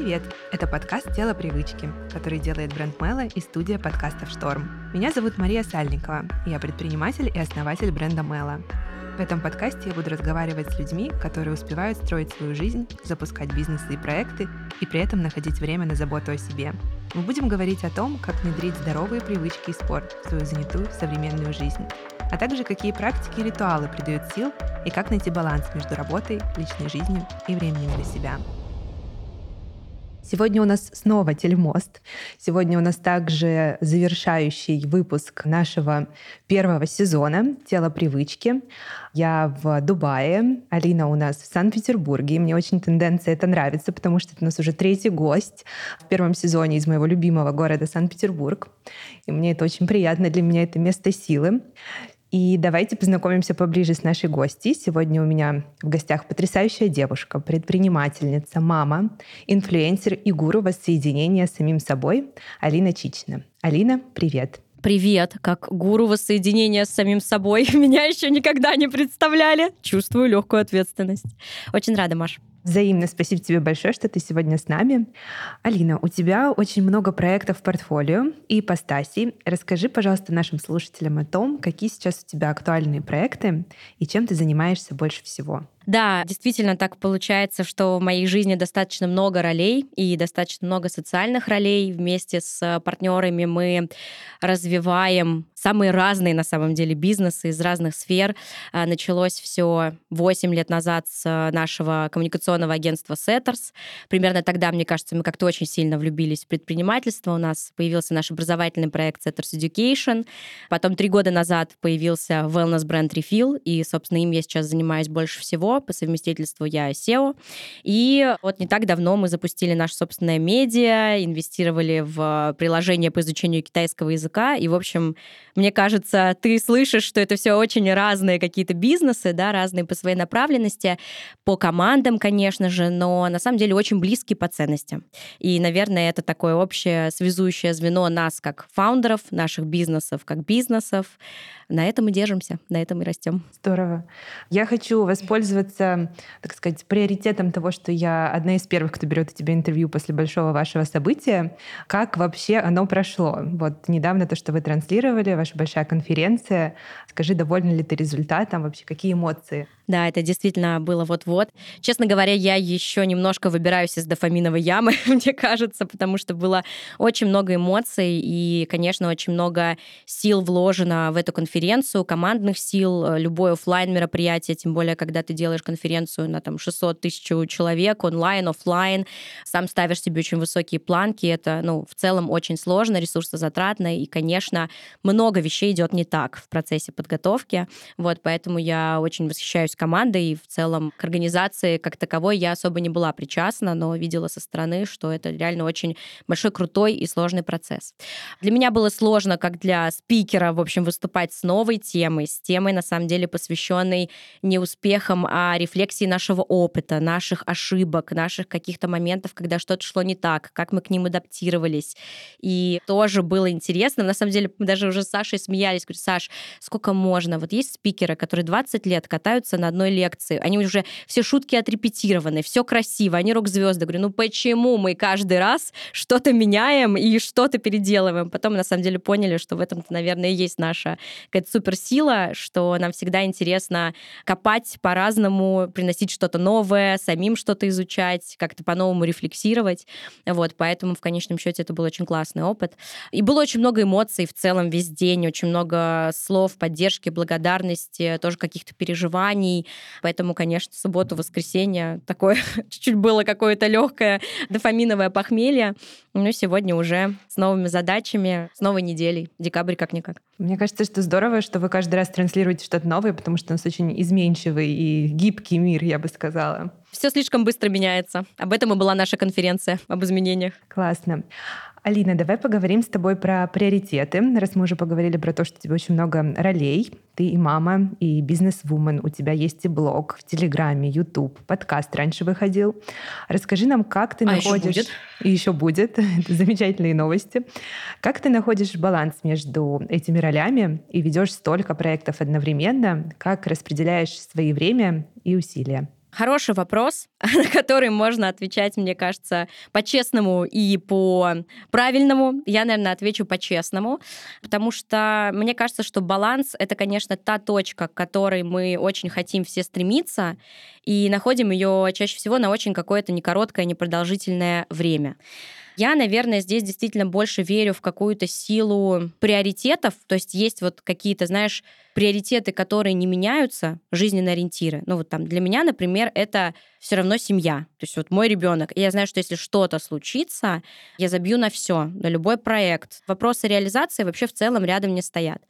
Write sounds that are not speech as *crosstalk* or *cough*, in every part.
Привет! Это подкаст «Тело привычки», который делает бренд Мэла и студия подкастов «Шторм». Меня зовут Мария Сальникова, я предприниматель и основатель бренда Мэла. В этом подкасте я буду разговаривать с людьми, которые успевают строить свою жизнь, запускать бизнесы и проекты и при этом находить время на заботу о себе. Мы будем говорить о том, как внедрить здоровые привычки и спорт в свою занятую современную жизнь, а также какие практики и ритуалы придают сил и как найти баланс между работой, личной жизнью и временем для себя. Сегодня у нас снова телемост. Сегодня у нас также завершающий выпуск нашего первого сезона «Тело привычки». Я в Дубае, Алина у нас в Санкт-Петербурге. Мне очень тенденция это нравится, потому что это у нас уже третий гость в первом сезоне из моего любимого города Санкт-Петербург. И мне это очень приятно, для меня это место силы. И давайте познакомимся поближе с нашей гостьей. Сегодня у меня в гостях потрясающая девушка, предпринимательница, мама, инфлюенсер и гуру воссоединения с самим собой Алина Чичина. Алина, привет! Привет, как гуру воссоединения с самим собой. *laughs* Меня еще никогда не представляли. Чувствую легкую ответственность. Очень рада, Маш. Взаимно спасибо тебе большое, что ты сегодня с нами. Алина, у тебя очень много проектов в портфолио и ипостасий. Расскажи, пожалуйста, нашим слушателям о том, какие сейчас у тебя актуальные проекты и чем ты занимаешься больше всего. Да, действительно так получается, что в моей жизни достаточно много ролей и достаточно много социальных ролей. Вместе с партнерами мы развиваем самые разные на самом деле бизнесы из разных сфер. А, началось все 8 лет назад с нашего коммуникационного агентства Setters. Примерно тогда, мне кажется, мы как-то очень сильно влюбились в предпринимательство. У нас появился наш образовательный проект Setters Education. Потом три года назад появился wellness бренд Refill, и, собственно, им я сейчас занимаюсь больше всего по совместительству я SEO. И вот не так давно мы запустили наше собственное медиа, инвестировали в приложение по изучению китайского языка. И, в общем, мне кажется, ты слышишь, что это все очень разные какие-то бизнесы, да, разные по своей направленности, по командам, конечно же, но на самом деле очень близкие по ценностям. И, наверное, это такое общее связующее звено нас как фаундеров, наших бизнесов как бизнесов. На этом мы держимся, на этом и растем. Здорово. Я хочу воспользоваться, так сказать, приоритетом того, что я одна из первых, кто берет у тебя интервью после большого вашего события. Как вообще оно прошло? Вот недавно то, что вы транслировали, ваша большая конференция. Скажи, довольна ли ты результатом? Вообще, какие эмоции? Да, это действительно было вот-вот. Честно говоря, я еще немножко выбираюсь из дофаминовой ямы, *laughs* мне кажется, потому что было очень много эмоций и, конечно, очень много сил вложено в эту конференцию, командных сил, э, любое офлайн мероприятие, тем более, когда ты делаешь конференцию на там 600 тысяч человек, онлайн, офлайн, сам ставишь себе очень высокие планки, это, ну, в целом очень сложно, ресурсозатратно, и, конечно, много вещей идет не так в процессе подготовки, вот, поэтому я очень восхищаюсь командой, и в целом к организации как таковой я особо не была причастна, но видела со стороны, что это реально очень большой, крутой и сложный процесс. Для меня было сложно, как для спикера, в общем, выступать с новой темой, с темой, на самом деле, посвященной не успехам, а рефлексии нашего опыта, наших ошибок, наших каких-то моментов, когда что-то шло не так, как мы к ним адаптировались. И тоже было интересно. На самом деле, мы даже уже с Сашей смеялись. Говорю, Саш, сколько можно? Вот есть спикеры, которые 20 лет катаются на одной лекции. Они уже все шутки отрепетированы, все красиво, они рок-звезды. Говорю, ну почему мы каждый раз что-то меняем и что-то переделываем? Потом, на самом деле, поняли, что в этом, наверное, есть наша какая-то суперсила, что нам всегда интересно копать по-разному, приносить что-то новое, самим что-то изучать, как-то по-новому рефлексировать. Вот, поэтому в конечном счете это был очень классный опыт. И было очень много эмоций в целом весь день, очень много слов поддержки, благодарности, тоже каких-то переживаний, Поэтому, конечно, субботу, воскресенье такое *laughs* чуть-чуть было какое-то легкое дофаминовое похмелье. Но сегодня уже с новыми задачами, с новой неделей. Декабрь как-никак. Мне кажется, что здорово, что вы каждый раз транслируете что-то новое, потому что у нас очень изменчивый и гибкий мир, я бы сказала. Все слишком быстро меняется. Об этом и была наша конференция, об изменениях. Классно. Алина, давай поговорим с тобой про приоритеты. Раз мы уже поговорили про то, что у тебя очень много ролей. Ты и мама, и бизнес-вумен. У тебя есть и блог в Телеграме, Ютуб, подкаст раньше выходил. Расскажи нам, как ты а находишь... Еще будет. И еще будет. *laughs* Это замечательные новости. Как ты находишь баланс между этими ролями и ведешь столько проектов одновременно? Как распределяешь свои время и усилия? Хороший вопрос, *laughs* на который можно отвечать, мне кажется, по-честному и по-правильному. Я, наверное, отвечу по-честному, потому что мне кажется, что баланс — это, конечно, та точка, к которой мы очень хотим все стремиться, и находим ее чаще всего на очень какое-то некороткое, непродолжительное время. Я, наверное, здесь действительно больше верю в какую-то силу приоритетов. То есть есть вот какие-то, знаешь, приоритеты, которые не меняются, жизненные ориентиры. Ну вот там для меня, например, это все равно семья. То есть вот мой ребенок. И я знаю, что если что-то случится, я забью на все, на любой проект. Вопросы реализации вообще в целом рядом не стоят.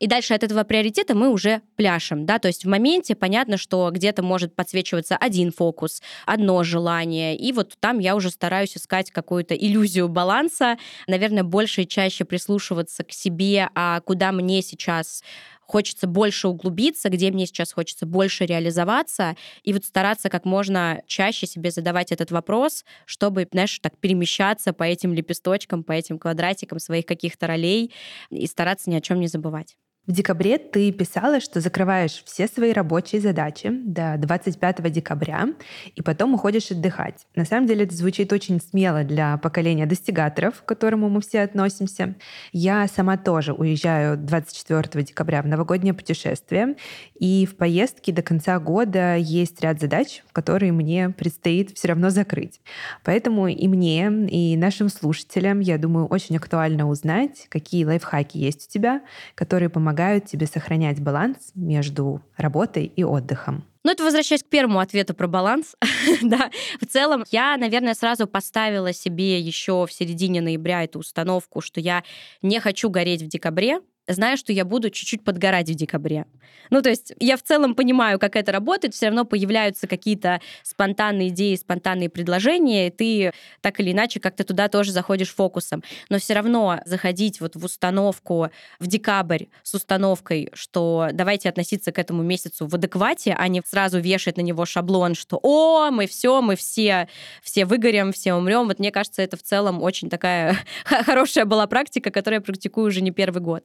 И дальше от этого приоритета мы уже пляшем, да, то есть в моменте понятно, что где-то может подсвечиваться один фокус, одно желание, и вот там я уже стараюсь искать какую-то иллюзию баланса, наверное, больше и чаще прислушиваться к себе, а куда мне сейчас хочется больше углубиться, где мне сейчас хочется больше реализоваться, и вот стараться как можно чаще себе задавать этот вопрос, чтобы, знаешь, так перемещаться по этим лепесточкам, по этим квадратикам своих каких-то ролей и стараться ни о чем не забывать. В декабре ты писала, что закрываешь все свои рабочие задачи до 25 декабря и потом уходишь отдыхать. На самом деле это звучит очень смело для поколения достигаторов, к которому мы все относимся. Я сама тоже уезжаю 24 декабря в новогоднее путешествие, и в поездке до конца года есть ряд задач, которые мне предстоит все равно закрыть. Поэтому и мне, и нашим слушателям, я думаю, очень актуально узнать, какие лайфхаки есть у тебя, которые помогают помогают тебе сохранять баланс между работой и отдыхом. Ну, это возвращаясь к первому ответу про баланс. *laughs* да. В целом, я, наверное, сразу поставила себе еще в середине ноября эту установку, что я не хочу гореть в декабре, зная, что я буду чуть-чуть подгорать в декабре. Ну, то есть я в целом понимаю, как это работает, все равно появляются какие-то спонтанные идеи, спонтанные предложения, и ты так или иначе как-то туда тоже заходишь фокусом. Но все равно заходить вот в установку в декабрь с установкой, что давайте относиться к этому месяцу в адеквате, а не сразу вешать на него шаблон, что «О, мы все, мы все, все выгорим, все умрем». Вот мне кажется, это в целом очень такая *laughs* хорошая была практика, которую я практикую уже не первый год.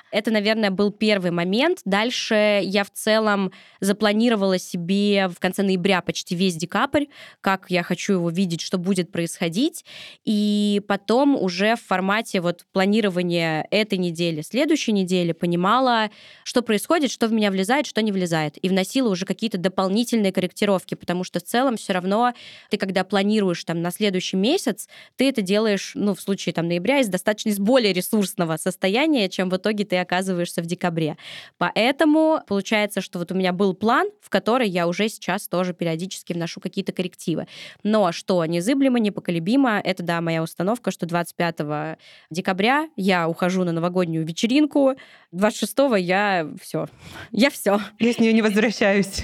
Это, наверное, был первый момент. Дальше я в целом запланировала себе в конце ноября почти весь декабрь, как я хочу его видеть, что будет происходить. И потом уже в формате вот планирования этой недели, следующей недели понимала, что происходит, что в меня влезает, что не влезает. И вносила уже какие-то дополнительные корректировки, потому что в целом все равно ты, когда планируешь там на следующий месяц, ты это делаешь, ну, в случае там ноября, из достаточно из более ресурсного состояния, чем в итоге ты оказываешься в декабре. Поэтому получается, что вот у меня был план, в который я уже сейчас тоже периодически вношу какие-то коррективы. Но что незыблемо, непоколебимо, это, да, моя установка, что 25 декабря я ухожу на новогоднюю вечеринку, 26 я все, я все. Я с нее не возвращаюсь.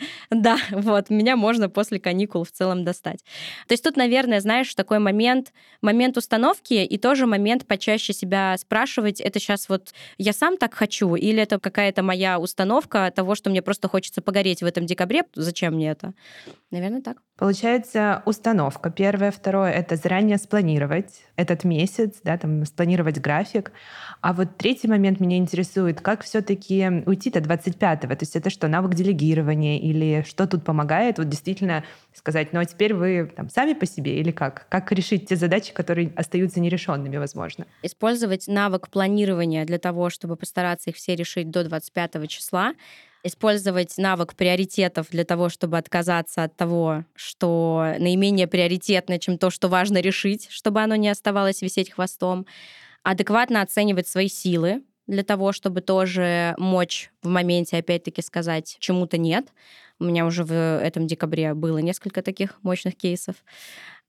*laughs* Да, вот, меня можно после каникул в целом достать. То есть тут, наверное, знаешь, такой момент, момент установки и тоже момент почаще себя спрашивать, это сейчас вот я сам так хочу, или это какая-то моя установка того, что мне просто хочется погореть в этом декабре, зачем мне это? Наверное, так. Получается, установка первое. Второе — это заранее спланировать этот месяц, да, там, спланировать график. А вот третий момент меня интересует, как все таки уйти до 25-го? То есть это что, навык делегирования или что тут помогает? Вот действительно сказать, ну а теперь вы там сами по себе или как? Как решить те задачи, которые остаются нерешенными, возможно? Использовать навык планирования для того, чтобы постараться их все решить до 25 числа использовать навык приоритетов для того, чтобы отказаться от того, что наименее приоритетно, чем то, что важно решить, чтобы оно не оставалось висеть хвостом, адекватно оценивать свои силы для того, чтобы тоже мочь в моменте, опять-таки, сказать чему-то нет. У меня уже в этом декабре было несколько таких мощных кейсов.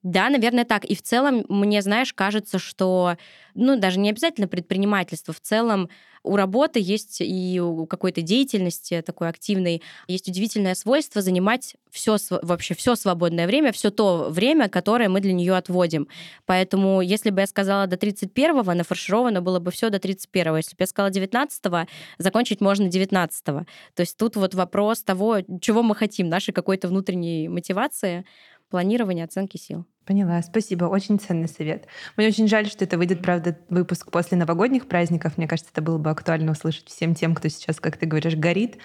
Да, наверное, так. И в целом, мне, знаешь, кажется, что, ну, даже не обязательно предпринимательство, в целом у работы есть и у какой-то деятельности такой активной есть удивительное свойство занимать все вообще все свободное время, все то время, которое мы для нее отводим. Поэтому, если бы я сказала до 31-го, нафаршировано было бы все до 31-го. Если бы я сказала 19-го, закончить можно 19-го. То есть тут вот вопрос того, чего мы хотим, нашей какой-то внутренней мотивации планирования, оценки сил. Поняла, спасибо, очень ценный совет. Мне очень жаль, что это выйдет, правда, выпуск после новогодних праздников. Мне кажется, это было бы актуально услышать всем тем, кто сейчас, как ты говоришь, горит,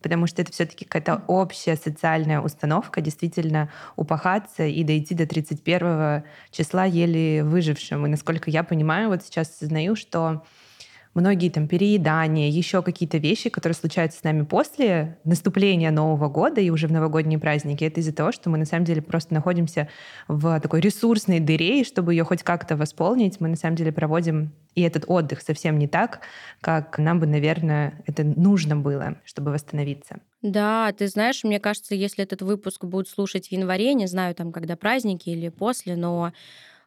потому что это все-таки какая-то общая социальная установка, действительно упахаться и дойти до 31 числа еле выжившим. И насколько я понимаю, вот сейчас осознаю, что многие там переедания, еще какие-то вещи, которые случаются с нами после наступления Нового года и уже в новогодние праздники, это из-за того, что мы на самом деле просто находимся в такой ресурсной дыре, и чтобы ее хоть как-то восполнить, мы на самом деле проводим и этот отдых совсем не так, как нам бы, наверное, это нужно было, чтобы восстановиться. Да, ты знаешь, мне кажется, если этот выпуск будут слушать в январе, не знаю, там, когда праздники или после, но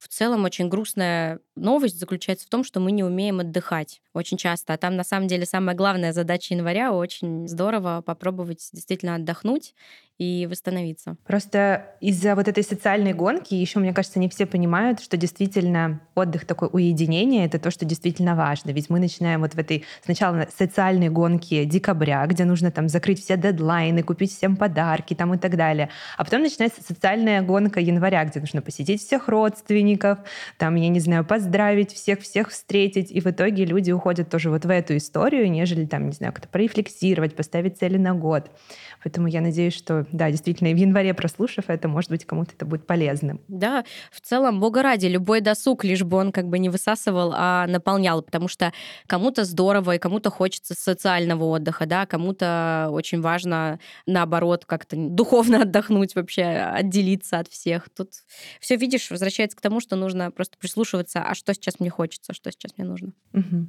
в целом очень грустная новость заключается в том, что мы не умеем отдыхать очень часто. А там, на самом деле, самая главная задача января — очень здорово попробовать действительно отдохнуть и восстановиться. Просто из-за вот этой социальной гонки еще, мне кажется, не все понимают, что действительно отдых такой уединение — это то, что действительно важно. Ведь мы начинаем вот в этой сначала социальной гонке декабря, где нужно там закрыть все дедлайны, купить всем подарки там и так далее. А потом начинается социальная гонка января, где нужно посетить всех родственников, там, я не знаю, поздравить всех-всех встретить. И в итоге люди уходят тоже вот в эту историю, нежели там, не знаю, как-то порефлексировать, поставить цели на год. Поэтому я надеюсь, что, да, действительно, в январе прослушав это, может быть, кому-то это будет полезным. Да, в целом, бога ради, любой досуг, лишь бы он как бы не высасывал, а наполнял, потому что кому-то здорово и кому-то хочется социального отдыха, да, кому-то очень важно, наоборот, как-то духовно *laughs* отдохнуть вообще, отделиться от всех. Тут все, видишь, возвращается к тому, что нужно просто прислушиваться, а что сейчас мне хочется, что сейчас мне нужно. Угу.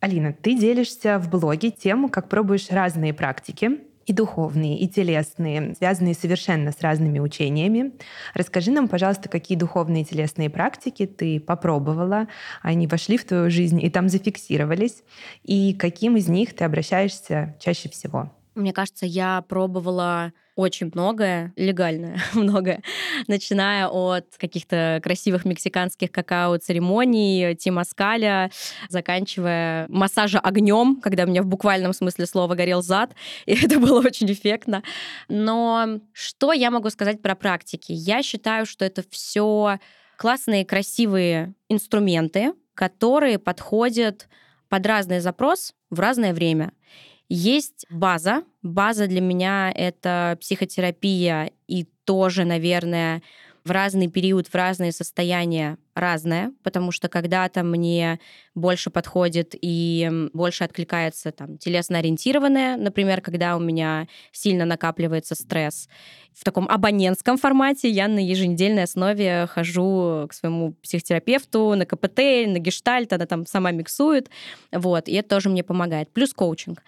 Алина, ты делишься в блоге тем, как пробуешь разные практики, и духовные, и телесные, связанные совершенно с разными учениями. Расскажи нам, пожалуйста, какие духовные и телесные практики ты попробовала, они вошли в твою жизнь и там зафиксировались, и каким из них ты обращаешься чаще всего? Мне кажется, я пробовала очень многое, легальное *laughs* многое, начиная от каких-то красивых мексиканских какао-церемоний, тимаскаля, заканчивая массажа огнем, когда у меня в буквальном смысле слова горел зад, *laughs* и это было очень эффектно. Но что я могу сказать про практики? Я считаю, что это все классные, красивые инструменты, которые подходят под разный запрос в разное время. Есть база. База для меня — это психотерапия и тоже, наверное, в разный период, в разные состояния разное, потому что когда-то мне больше подходит и больше откликается там телесно-ориентированное, например, когда у меня сильно накапливается стресс. В таком абонентском формате я на еженедельной основе хожу к своему психотерапевту на КПТ, на гештальт, она там сама миксует, вот, и это тоже мне помогает. Плюс коучинг.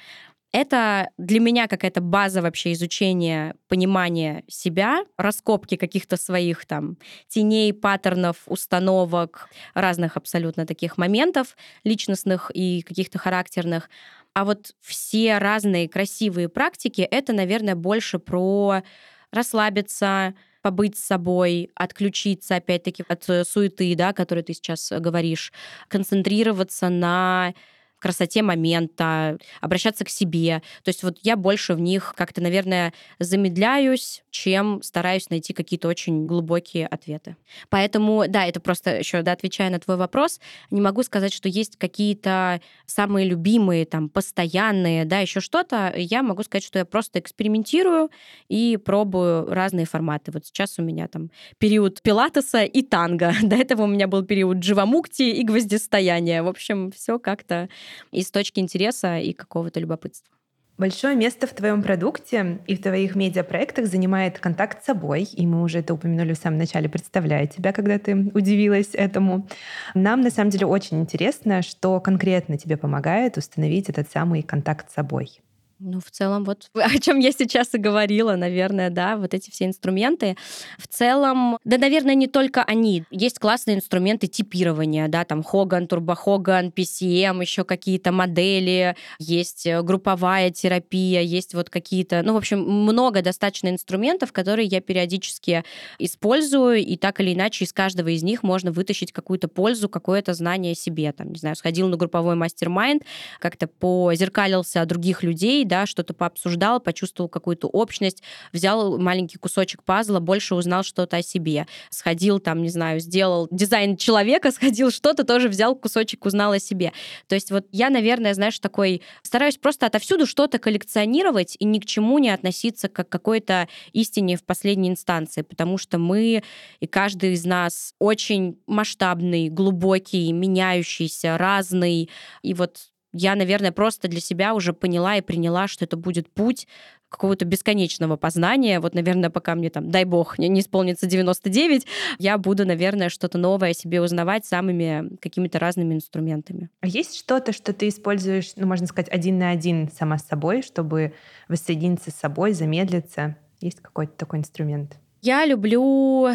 Это для меня какая-то база вообще изучения, понимания себя, раскопки каких-то своих там теней, паттернов, установок, разных абсолютно таких моментов личностных и каких-то характерных. А вот все разные красивые практики — это, наверное, больше про расслабиться, побыть с собой, отключиться, опять-таки, от э, суеты, да, которую ты сейчас говоришь, концентрироваться на красоте момента, обращаться к себе. То есть вот я больше в них как-то, наверное, замедляюсь, чем стараюсь найти какие-то очень глубокие ответы. Поэтому, да, это просто еще, да, отвечая на твой вопрос, не могу сказать, что есть какие-то самые любимые, там, постоянные, да, еще что-то. Я могу сказать, что я просто экспериментирую и пробую разные форматы. Вот сейчас у меня там период пилатеса и танго. *laughs* До этого у меня был период дживамукти и гвоздистояния. В общем, все как-то из точки интереса и какого-то любопытства. Большое место в твоем продукте и в твоих медиапроектах занимает контакт с собой, и мы уже это упомянули в самом начале, представляя тебя, когда ты удивилась этому. Нам на самом деле очень интересно, что конкретно тебе помогает установить этот самый контакт с собой. Ну, в целом, вот *laughs* о чем я сейчас и говорила, наверное, да, вот эти все инструменты. В целом, да, наверное, не только они. Есть классные инструменты типирования, да, там Хоган, Турбохоган, PCM, еще какие-то модели, есть э, групповая терапия, есть вот какие-то, ну, в общем, много достаточно инструментов, которые я периодически использую, и так или иначе из каждого из них можно вытащить какую-то пользу, какое-то знание себе. Там, не знаю, сходил на групповой мастер-майнд, как-то позеркалился других людей, да, что-то пообсуждал, почувствовал какую-то общность, взял маленький кусочек пазла, больше узнал что-то о себе. Сходил там, не знаю, сделал дизайн человека, *laughs* сходил что-то, тоже взял кусочек, узнал о себе. То есть вот я, наверное, знаешь, такой стараюсь просто отовсюду что-то коллекционировать и ни к чему не относиться как к какой-то истине в последней инстанции, потому что мы и каждый из нас очень масштабный, глубокий, меняющийся, разный. И вот я, наверное, просто для себя уже поняла и приняла, что это будет путь какого-то бесконечного познания. Вот, наверное, пока мне там, дай бог, не, исполнится 99, я буду, наверное, что-то новое о себе узнавать самыми какими-то разными инструментами. А есть что-то, что ты используешь, ну, можно сказать, один на один сама с собой, чтобы воссоединиться с собой, замедлиться? Есть какой-то такой инструмент? Я люблю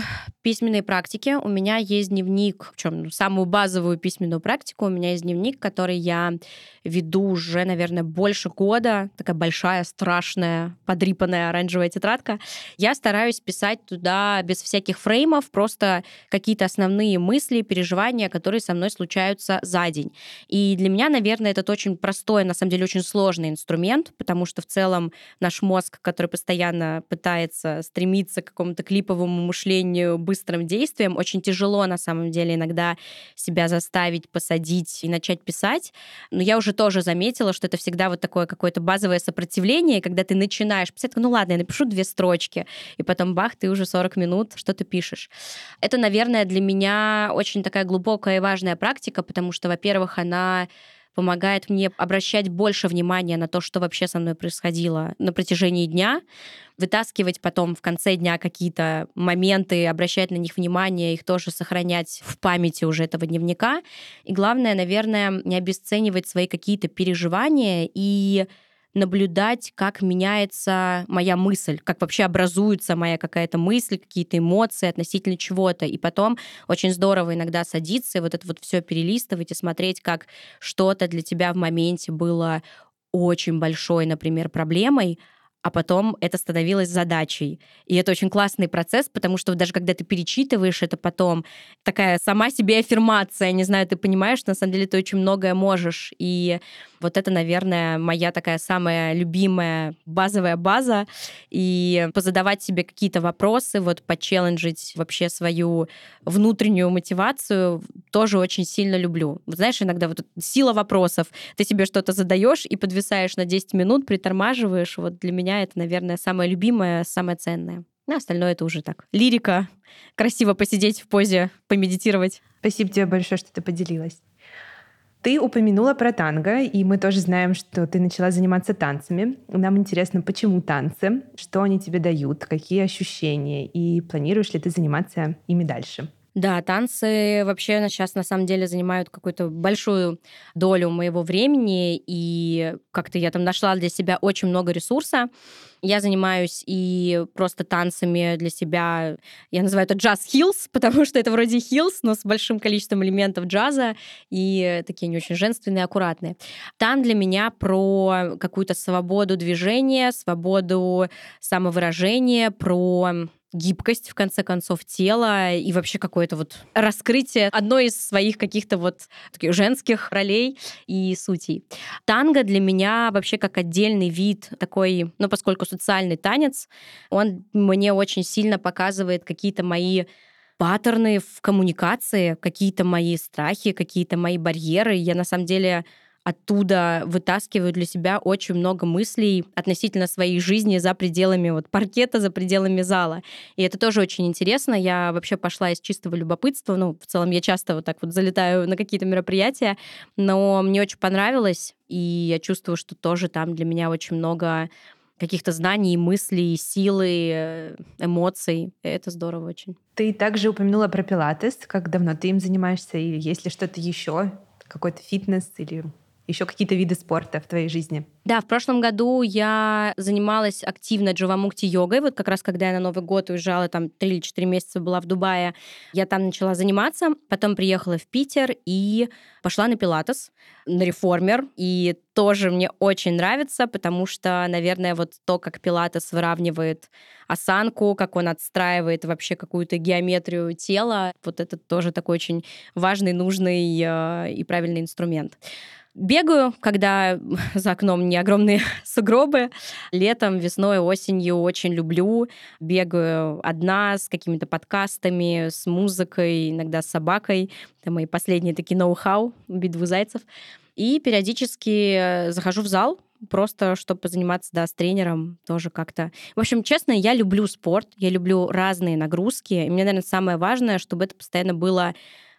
письменные практики. У меня есть дневник, в чем самую базовую письменную практику. У меня есть дневник, который я веду уже, наверное, больше года. Такая большая, страшная, подрипанная оранжевая тетрадка. Я стараюсь писать туда без всяких фреймов, просто какие-то основные мысли, переживания, которые со мной случаются за день. И для меня, наверное, этот очень простой, на самом деле очень сложный инструмент, потому что в целом наш мозг, который постоянно пытается стремиться к какому-то клиповому мышлению, быстрым действиям. Очень тяжело, на самом деле, иногда себя заставить посадить и начать писать. Но я уже тоже заметила, что это всегда вот такое какое-то базовое сопротивление, когда ты начинаешь писать, ну ладно, я напишу две строчки, и потом бах, ты уже 40 минут что-то пишешь. Это, наверное, для меня очень такая глубокая и важная практика, потому что, во-первых, она помогает мне обращать больше внимания на то, что вообще со мной происходило на протяжении дня, вытаскивать потом в конце дня какие-то моменты, обращать на них внимание, их тоже сохранять в памяти уже этого дневника. И главное, наверное, не обесценивать свои какие-то переживания и наблюдать, как меняется моя мысль, как вообще образуется моя какая-то мысль, какие-то эмоции относительно чего-то. И потом очень здорово иногда садиться и вот это вот все перелистывать и смотреть, как что-то для тебя в моменте было очень большой, например, проблемой, а потом это становилось задачей. И это очень классный процесс, потому что даже когда ты перечитываешь это потом, такая сама себе аффирмация, не знаю, ты понимаешь, на самом деле ты очень многое можешь. И вот это, наверное, моя такая самая любимая базовая база. И позадавать себе какие-то вопросы, вот почелленджить вообще свою внутреннюю мотивацию тоже очень сильно люблю. Знаешь, иногда вот сила вопросов. Ты себе что-то задаешь и подвисаешь на 10 минут, притормаживаешь. Вот для меня меня это, наверное, самое любимое, самое ценное. А остальное это уже так. Лирика. Красиво посидеть в позе, помедитировать. Спасибо тебе большое, что ты поделилась. Ты упомянула про танго, и мы тоже знаем, что ты начала заниматься танцами. Нам интересно, почему танцы, что они тебе дают, какие ощущения, и планируешь ли ты заниматься ими дальше? Да, танцы вообще сейчас на самом деле занимают какую-то большую долю моего времени, и как-то я там нашла для себя очень много ресурса. Я занимаюсь и просто танцами для себя. Я называю это джаз хилс, *laughs* потому что это вроде хилс, но с большим количеством элементов джаза и такие не очень женственные, аккуратные. Там для меня про какую-то свободу движения, свободу самовыражения, про гибкость, в конце концов, тела и вообще какое-то вот раскрытие одной из своих каких-то вот таких женских ролей и сутей. Танго для меня вообще как отдельный вид такой, ну, поскольку социальный танец, он мне очень сильно показывает какие-то мои паттерны в коммуникации, какие-то мои страхи, какие-то мои барьеры. Я на самом деле оттуда вытаскиваю для себя очень много мыслей относительно своей жизни за пределами вот паркета, за пределами зала. И это тоже очень интересно. Я вообще пошла из чистого любопытства. Ну, в целом я часто вот так вот залетаю на какие-то мероприятия, но мне очень понравилось, и я чувствую, что тоже там для меня очень много каких-то знаний, мыслей, силы, эмоций. Это здорово очень. Ты также упомянула про пилатес. Как давно ты им занимаешься? И есть ли что-то еще? Какой-то фитнес или еще какие-то виды спорта в твоей жизни? Да, в прошлом году я занималась активно джавамукти йогой. Вот как раз когда я на Новый год уезжала, там 3 или 4 месяца была в Дубае, я там начала заниматься. Потом приехала в Питер и пошла на пилатес, на реформер. И тоже мне очень нравится, потому что, наверное, вот то, как пилатес выравнивает осанку, как он отстраивает вообще какую-то геометрию тела, вот это тоже такой очень важный, нужный э, и правильный инструмент. Бегаю, когда *laughs* за окном не огромные *laughs* сугробы. Летом, весной, осенью очень люблю. Бегаю одна с какими-то подкастами, с музыкой, иногда с собакой. Это мои последние такие ноу-хау, битву зайцев. И периодически захожу в зал, просто чтобы позаниматься, да, с тренером тоже как-то. В общем, честно, я люблю спорт, я люблю разные нагрузки, и мне, наверное, самое важное, чтобы это постоянно было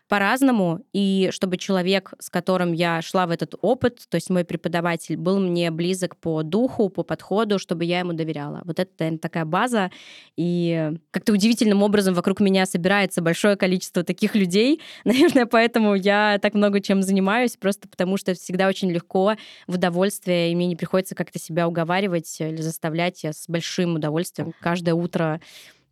по-разному, и чтобы человек, с которым я шла в этот опыт, то есть мой преподаватель, был мне близок по духу, по подходу, чтобы я ему доверяла. Вот это, наверное, такая база, и как-то удивительным образом вокруг меня собирается большое количество таких людей. *laughs* Наверное, поэтому я так много чем занимаюсь, просто потому что всегда очень легко, в удовольствие, и мне не приходится как-то себя уговаривать или заставлять. Я с большим удовольствием каждое утро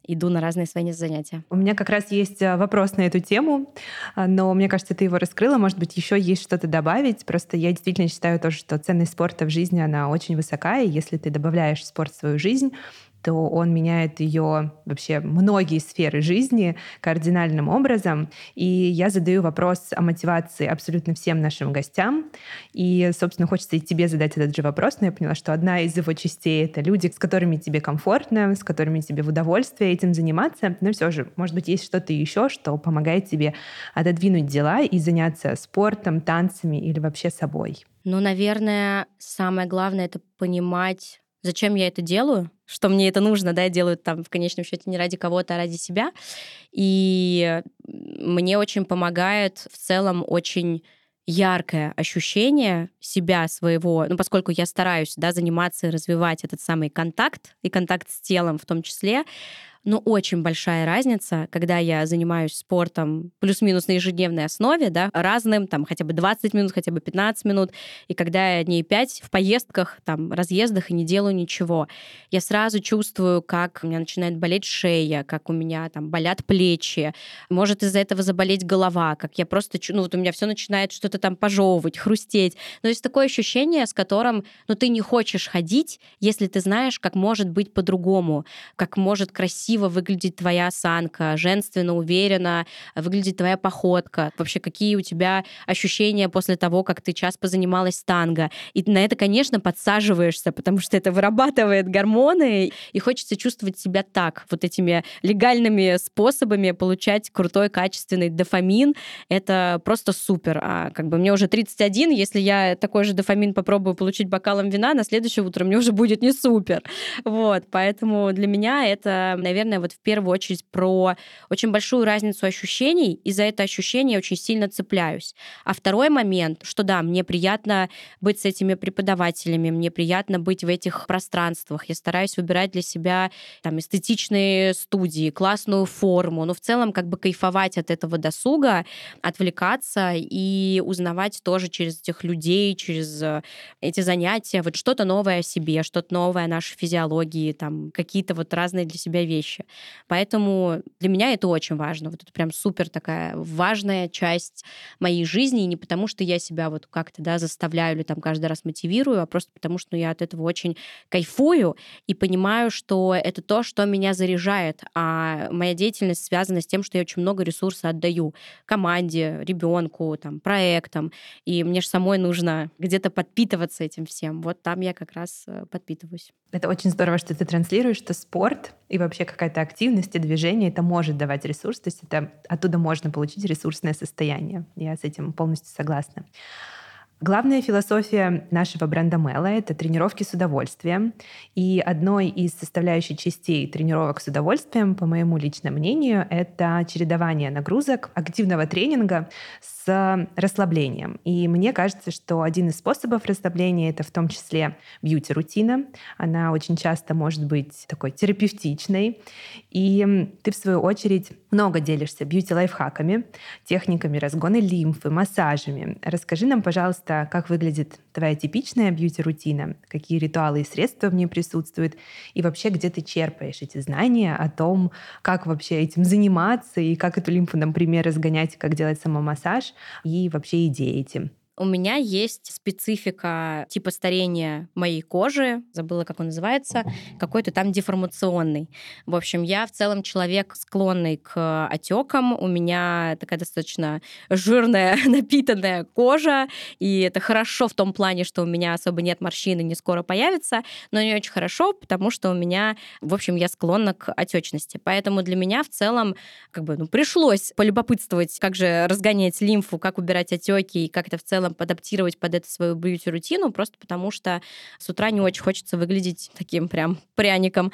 иду на разные свои занятия. У меня как раз есть э, вопрос на эту тему, а, но мне кажется, ты его раскрыла. Может быть, еще есть что-то добавить. Просто я действительно считаю тоже, что ценность спорта в жизни, она очень высока, и если ты добавляешь спорт в свою жизнь, то он меняет ее вообще многие сферы жизни кардинальным образом. И я задаю вопрос о мотивации абсолютно всем нашим гостям. И, собственно, хочется и тебе задать этот же вопрос, но я поняла, что одна из его частей — это люди, с которыми тебе комфортно, с которыми тебе в удовольствие этим заниматься. Но все же, может быть, есть что-то еще, что помогает тебе отодвинуть дела и заняться спортом, танцами или вообще собой. Ну, наверное, самое главное — это понимать, зачем я это делаю, что мне это нужно, да, я делаю там в конечном счете не ради кого-то, а ради себя. И мне очень помогает в целом очень яркое ощущение себя своего, ну, поскольку я стараюсь, да, заниматься и развивать этот самый контакт, и контакт с телом в том числе, но очень большая разница, когда я занимаюсь спортом плюс-минус на ежедневной основе, да, разным, там, хотя бы 20 минут, хотя бы 15 минут, и когда я дней 5 в поездках, там, разъездах и не делаю ничего, я сразу чувствую, как у меня начинает болеть шея, как у меня там болят плечи, может из-за этого заболеть голова, как я просто, ну, вот у меня все начинает что-то там пожевывать, хрустеть. Но есть такое ощущение, с которым, ну, ты не хочешь ходить, если ты знаешь, как может быть по-другому, как может красиво красиво выглядит твоя осанка, женственно, уверенно выглядит твоя походка, вообще какие у тебя ощущения после того, как ты час позанималась танго. И на это, конечно, подсаживаешься, потому что это вырабатывает гормоны, и хочется чувствовать себя так, вот этими легальными способами получать крутой, качественный дофамин. Это просто супер. А как бы мне уже 31, если я такой же дофамин попробую получить бокалом вина, на следующее утро мне уже будет не супер. Вот, поэтому для меня это, наверное, наверное, вот в первую очередь про очень большую разницу ощущений, и за это ощущение очень сильно цепляюсь. А второй момент, что да, мне приятно быть с этими преподавателями, мне приятно быть в этих пространствах, я стараюсь выбирать для себя там эстетичные студии, классную форму, но в целом как бы кайфовать от этого досуга, отвлекаться и узнавать тоже через этих людей, через э, эти занятия, вот что-то новое о себе, что-то новое о нашей физиологии, там какие-то вот разные для себя вещи вещи. Поэтому для меня это очень важно. Вот это прям супер такая важная часть моей жизни. И не потому, что я себя вот как-то да, заставляю или там каждый раз мотивирую, а просто потому, что ну, я от этого очень кайфую и понимаю, что это то, что меня заряжает. А моя деятельность связана с тем, что я очень много ресурса отдаю команде, ребенку, там, проектам. И мне же самой нужно где-то подпитываться этим всем. Вот там я как раз э, подпитываюсь. Это очень здорово, что ты транслируешь, что спорт и вообще какая-то активность и движение, это может давать ресурс, то есть это оттуда можно получить ресурсное состояние. Я с этим полностью согласна. Главная философия нашего бренда Мэла — это тренировки с удовольствием. И одной из составляющих частей тренировок с удовольствием, по моему личному мнению, это чередование нагрузок активного тренинга с расслаблением. И мне кажется, что один из способов расслабления — это в том числе бьюти-рутина. Она очень часто может быть такой терапевтичной. И ты, в свою очередь, много делишься бьюти-лайфхаками, техниками разгона лимфы, массажами. Расскажи нам, пожалуйста, как выглядит твоя типичная бьюти-рутина, какие ритуалы и средства в ней присутствуют, и вообще, где ты черпаешь эти знания о том, как вообще этим заниматься, и как эту лимфу, например, разгонять, как делать самомассаж, и вообще идеи эти. У меня есть специфика типа старения моей кожи, забыла, как он называется, какой-то там деформационный. В общем, я в целом человек склонный к отекам. У меня такая достаточно жирная, *laughs* напитанная кожа, и это хорошо в том плане, что у меня особо нет морщин и не скоро появится, но не очень хорошо, потому что у меня, в общем, я склонна к отечности. Поэтому для меня в целом как бы ну, пришлось полюбопытствовать, как же разгонять лимфу, как убирать отеки и как это в целом адаптировать под это свою бьюти-рутину, просто потому что с утра не очень хочется выглядеть таким прям пряником.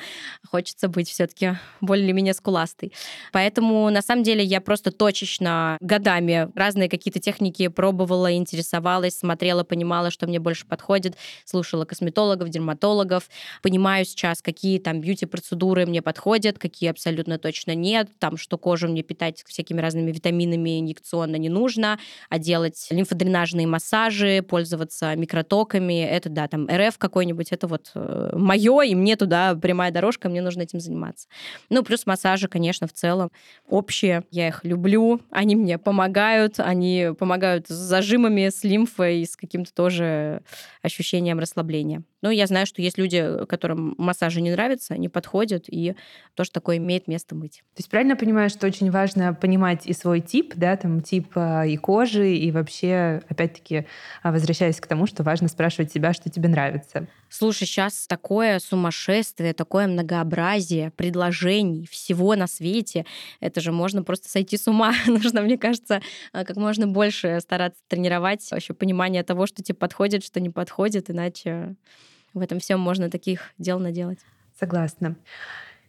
Хочется быть все таки более-менее скуластой. Поэтому, на самом деле, я просто точечно годами разные какие-то техники пробовала, интересовалась, смотрела, понимала, что мне больше подходит, слушала косметологов, дерматологов, понимаю сейчас, какие там бьюти-процедуры мне подходят, какие абсолютно точно нет, там, что кожу мне питать всякими разными витаминами инъекционно не нужно, а делать лимфодренажные массажи, пользоваться микротоками, это, да, там, РФ какой-нибудь, это вот э, мое, и мне туда прямая дорожка, мне нужно этим заниматься. Ну, плюс массажи, конечно, в целом общие, я их люблю, они мне помогают, они помогают с зажимами, с лимфой, с каким-то тоже ощущением расслабления. Ну, я знаю, что есть люди, которым массажи не нравятся, не подходят, и тоже такое имеет место быть. То есть правильно понимаю, что очень важно понимать и свой тип, да, там тип а, и кожи, и вообще, опять-таки, а, возвращаясь к тому, что важно спрашивать себя, что тебе нравится. Слушай, сейчас такое сумасшествие, такое многообразие предложений, всего на свете. Это же можно просто сойти с ума. *laughs* Нужно, мне кажется, а, как можно больше стараться тренировать вообще понимание того, что тебе подходит, что не подходит, иначе в этом всем можно таких дел наделать. Согласна.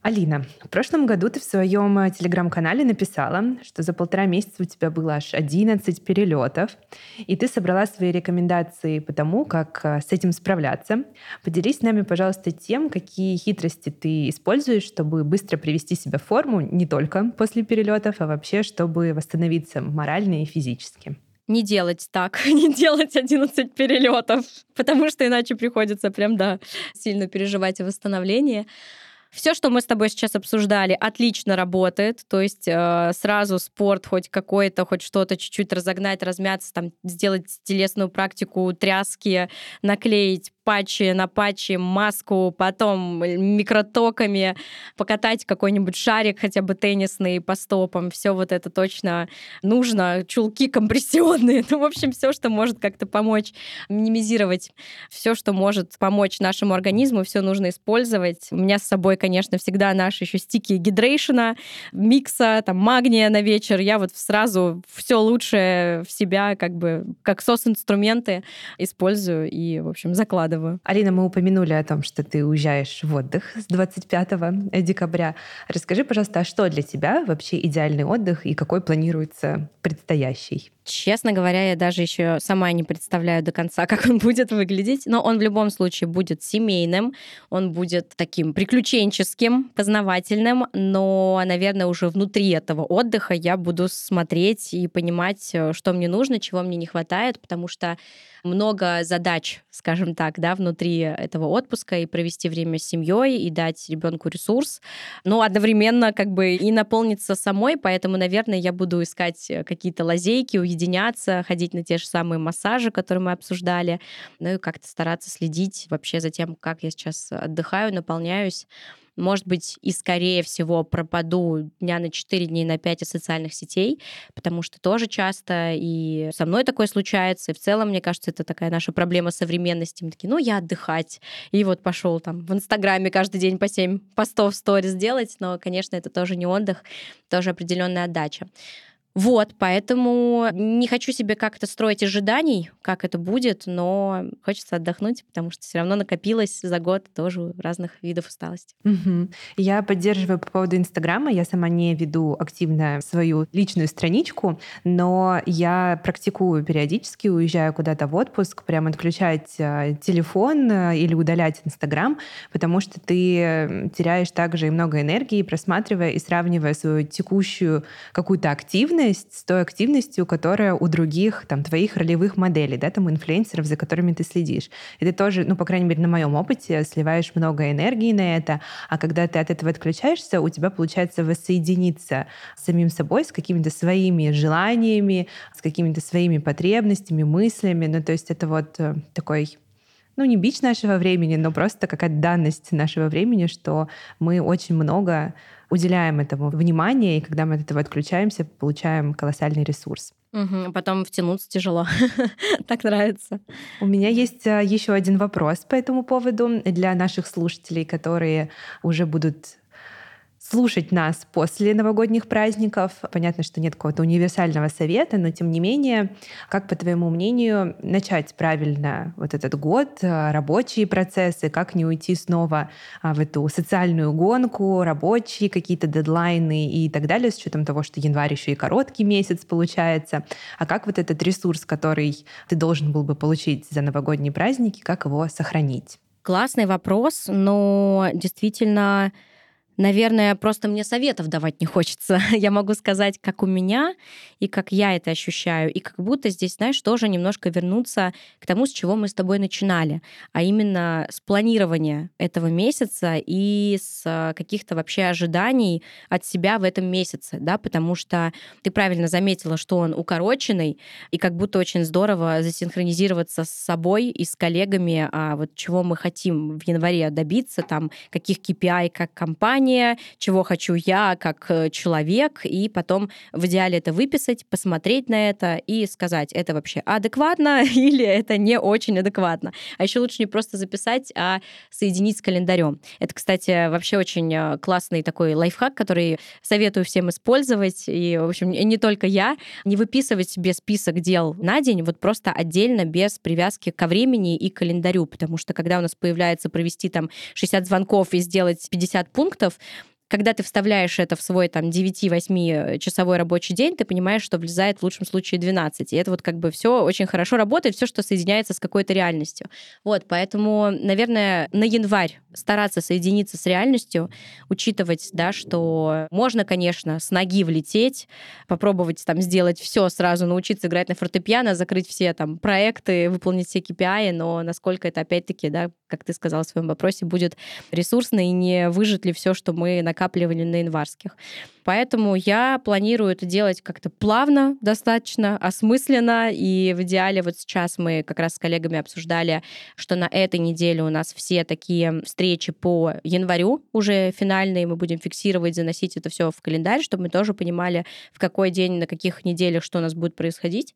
Алина, в прошлом году ты в своем э, телеграм-канале написала, что за полтора месяца у тебя было аж 11 перелетов, и ты собрала свои рекомендации по тому, как э, с этим справляться. Поделись с нами, пожалуйста, тем, какие хитрости ты используешь, чтобы быстро привести себя в форму не только после перелетов, а вообще, чтобы восстановиться морально и физически не делать так, *laughs* не делать 11 перелетов, потому что иначе приходится прям, да, сильно переживать восстановление. Все, что мы с тобой сейчас обсуждали, отлично работает. То есть э, сразу спорт хоть какой-то, хоть что-то чуть-чуть разогнать, размяться, там, сделать телесную практику, тряски, наклеить патчи на патчи, маску, потом микротоками, покатать какой-нибудь шарик хотя бы теннисный по стопам. Все вот это точно нужно. Чулки компрессионные. *laughs* Ну, в общем, все, что может как-то помочь минимизировать все, что может помочь нашему организму, все нужно использовать. У меня с собой, конечно, всегда наши еще стики гидрейшена, микса, там, магния на вечер. Я вот сразу все лучшее в себя как бы как сос-инструменты использую и, в общем, закладываю закладываю. Алина, мы упомянули о том, что ты уезжаешь в отдых с 25 декабря. Расскажи, пожалуйста, а что для тебя вообще идеальный отдых и какой планируется предстоящий? Честно говоря, я даже еще сама не представляю до конца, *laughs* как он будет выглядеть, но он в любом случае будет семейным, он будет таким приключенческим, познавательным, но, наверное, уже внутри этого отдыха я буду смотреть и понимать, э, что мне нужно, чего мне не хватает, потому что много задач, скажем так, да, внутри этого отпуска и провести время с семьей и дать ребенку ресурс, но одновременно как бы и наполниться самой, поэтому, наверное, я буду искать э, какие-то лазейки, уединяться, ходить на те же самые массажи, которые мы обсуждали, ну и как-то стараться следить вообще за тем, как я сейчас отдыхаю, наполняюсь. Может быть, и скорее всего пропаду дня на 4 дней на 5 из социальных сетей, потому что тоже часто и со мной такое случается. И в целом, мне кажется, это такая наша проблема современности. Мы такие, ну, я отдыхать. И вот пошел там в Инстаграме каждый день по 7 постов сторис делать. Но, конечно, это тоже не отдых, тоже определенная отдача. Вот, поэтому не хочу себе как-то строить ожиданий, как это будет, но хочется отдохнуть, потому что все равно накопилось за год тоже разных видов усталости. Угу. Я поддерживаю по поводу Инстаграма. Я сама не веду активно свою личную страничку, но я практикую периодически, уезжаю куда-то в отпуск, прям отключать э, телефон э, или удалять Инстаграм, потому что ты теряешь также и много энергии, просматривая и сравнивая свою текущую какую-то активность эффективность с той активностью, которая у других, там, твоих ролевых моделей, да, там, инфлюенсеров, за которыми ты следишь. И ты тоже, ну, по крайней мере, на моем опыте, сливаешь много энергии на это, а когда ты от этого отключаешься, у тебя получается воссоединиться с самим собой, с какими-то своими желаниями, с какими-то своими потребностями, мыслями. Ну, то есть это вот э, такой ну, не бич нашего времени, но просто какая-то данность нашего времени, что мы очень много уделяем этому внимания, и когда мы от этого отключаемся, получаем колоссальный ресурс. Угу, потом втянуться тяжело. *laughs* так нравится. У меня есть а, еще один вопрос по этому поводу для наших слушателей, которые уже будут слушать нас после новогодних праздников. Понятно, что нет какого-то универсального совета, но тем не менее, как, по твоему мнению, начать правильно вот этот год, э, рабочие процессы, как не уйти снова а, в эту социальную гонку, рабочие какие-то дедлайны и так далее, с учетом того, что январь еще и короткий месяц получается. А как вот этот ресурс, который ты должен был бы получить за новогодние праздники, как его сохранить? Классный вопрос, но действительно Наверное, просто мне советов давать не хочется. *laughs* Я могу сказать, как у меня и как я это ощущаю. И как будто здесь, знаешь, тоже немножко вернуться к тому, с чего мы с тобой начинали, а именно с планирования этого месяца и с а, каких-то вообще ожиданий от себя в этом месяце, да, потому что ты правильно заметила, что он укороченный, и как будто очень здорово засинхронизироваться с собой и с коллегами, а вот чего мы хотим в январе добиться, там, каких KPI как компания, желание, чего хочу я как э, человек, и потом в идеале это выписать, посмотреть на это и сказать, это вообще адекватно *laughs* или это не очень адекватно. А еще лучше не просто записать, а соединить с календарем. Это, кстати, вообще очень э, классный такой лайфхак, который советую всем использовать. И, в общем, не только я. Не выписывать себе список дел на день, вот просто отдельно, без привязки ко времени и календарю, потому что когда у нас появляется провести там 60 звонков и сделать 50 пунктов, когда ты вставляешь это в свой там 9-8 часовой рабочий день, ты понимаешь, что влезает в лучшем случае 12. И это вот как бы все очень хорошо работает, все, что соединяется с какой-то реальностью. Вот, поэтому, наверное, на январь стараться соединиться с реальностью, учитывать, да, что можно, конечно, с ноги влететь, попробовать там сделать все сразу, научиться играть на фортепиано, закрыть все там проекты, выполнить все KPI, но насколько это, опять-таки, да, как ты сказал в своем вопросе, будет ресурсно и не выжит ли все, что мы накапливали на январских. Поэтому я планирую это делать как-то плавно, достаточно осмысленно. И в идеале вот сейчас мы как раз с коллегами обсуждали, что на этой неделе у нас все такие встречи по январю уже финальные. Мы будем фиксировать, заносить это все в календарь, чтобы мы тоже понимали, в какой день, на каких неделях что у нас будет происходить.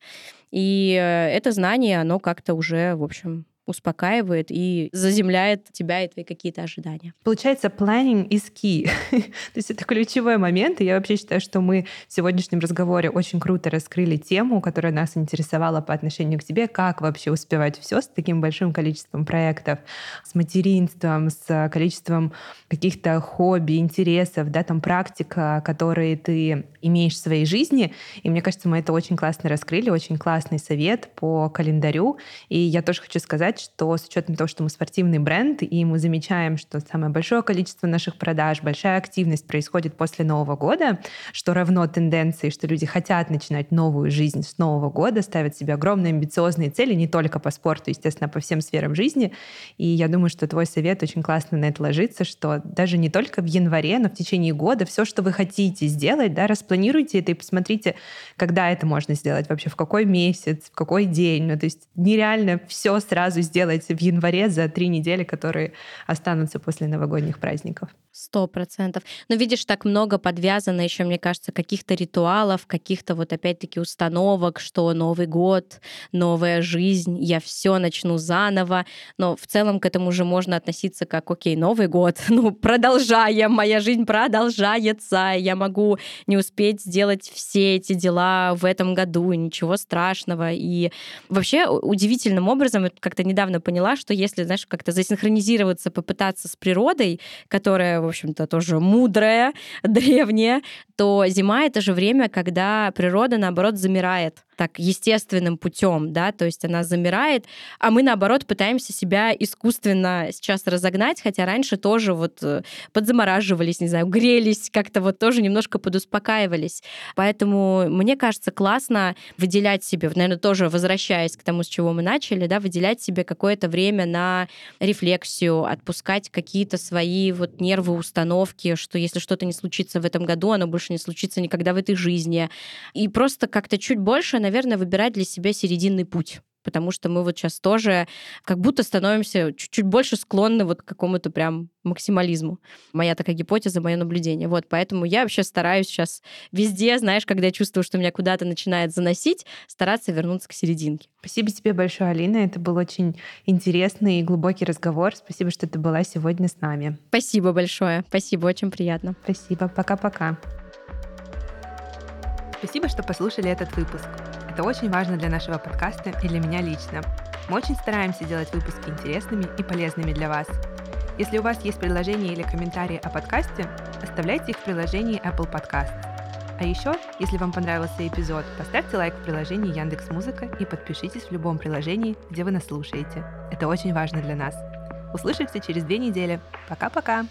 И э, это знание, оно как-то уже, в общем, успокаивает и заземляет тебя и твои какие-то ожидания. Получается, planning is key. *laughs* То есть это ключевой момент, и я вообще считаю, что мы в сегодняшнем разговоре очень круто раскрыли тему, которая нас интересовала по отношению к тебе, как вообще успевать все с таким большим количеством проектов, с материнством, с количеством каких-то хобби, интересов, да, там практика, которые ты имеешь в своей жизни. И мне кажется, мы это очень классно раскрыли, очень классный совет по календарю. И я тоже хочу сказать, что с учетом того, что мы спортивный бренд, и мы замечаем, что самое большое количество наших продаж, большая активность происходит после Нового года, что равно тенденции, что люди хотят начинать новую жизнь с Нового года, ставят себе огромные амбициозные цели, не только по спорту, естественно, по всем сферам жизни. И я думаю, что твой совет очень классно на это ложится, что даже не только в январе, но в течение года все, что вы хотите сделать, да, распланируйте это и посмотрите, когда это можно сделать, вообще в какой месяц, в какой день. Ну, то есть нереально все сразу сделать в январе за три недели, которые останутся после новогодних праздников. Сто процентов. Но видишь, так много подвязано еще, мне кажется, каких-то ритуалов, каких-то вот опять-таки установок, что Новый год, новая жизнь, я все начну заново. Но в целом к этому же можно относиться как, окей, Новый год, *laughs* ну, продолжаем, моя жизнь продолжается, я могу не успеть сделать все эти дела в этом году, ничего страшного. И вообще удивительным образом, как-то недавно поняла, что если, знаешь, как-то засинхронизироваться, попытаться с природой, которая в общем-то, тоже мудрая, *laughs* древняя, то зима — это же время, когда природа, наоборот, замирает так естественным путем, да, то есть она замирает, а мы наоборот пытаемся себя искусственно сейчас разогнать, хотя раньше тоже вот э, подзамораживались, не знаю, грелись, как-то вот тоже немножко подуспокаивали складывались. Поэтому мне кажется классно выделять себе, наверное, тоже возвращаясь к тому, с чего мы начали, да, выделять себе какое-то время на рефлексию, отпускать какие-то свои вот нервы, установки, что если что-то не случится в этом году, оно больше не случится никогда в этой жизни. И просто как-то чуть больше, наверное, выбирать для себя серединный путь потому что мы вот сейчас тоже как будто становимся чуть-чуть больше склонны вот к какому-то прям максимализму. Моя такая гипотеза, мое наблюдение. Вот, поэтому я вообще стараюсь сейчас везде, знаешь, когда я чувствую, что меня куда-то начинает заносить, стараться вернуться к серединке. Спасибо тебе большое, Алина. Это был очень интересный и глубокий разговор. Спасибо, что ты была сегодня с нами. Спасибо большое. Спасибо, очень приятно. Спасибо. Пока-пока. Спасибо, что послушали этот выпуск. Это очень важно для нашего подкаста и для меня лично. Мы очень стараемся делать выпуски интересными и полезными для вас. Если у вас есть предложения или комментарии о подкасте, оставляйте их в приложении Apple Podcast. А еще, если вам понравился эпизод, поставьте лайк в приложении Яндекс Музыка и подпишитесь в любом приложении, где вы нас слушаете. Это очень важно для нас. Услышимся через две недели. Пока-пока!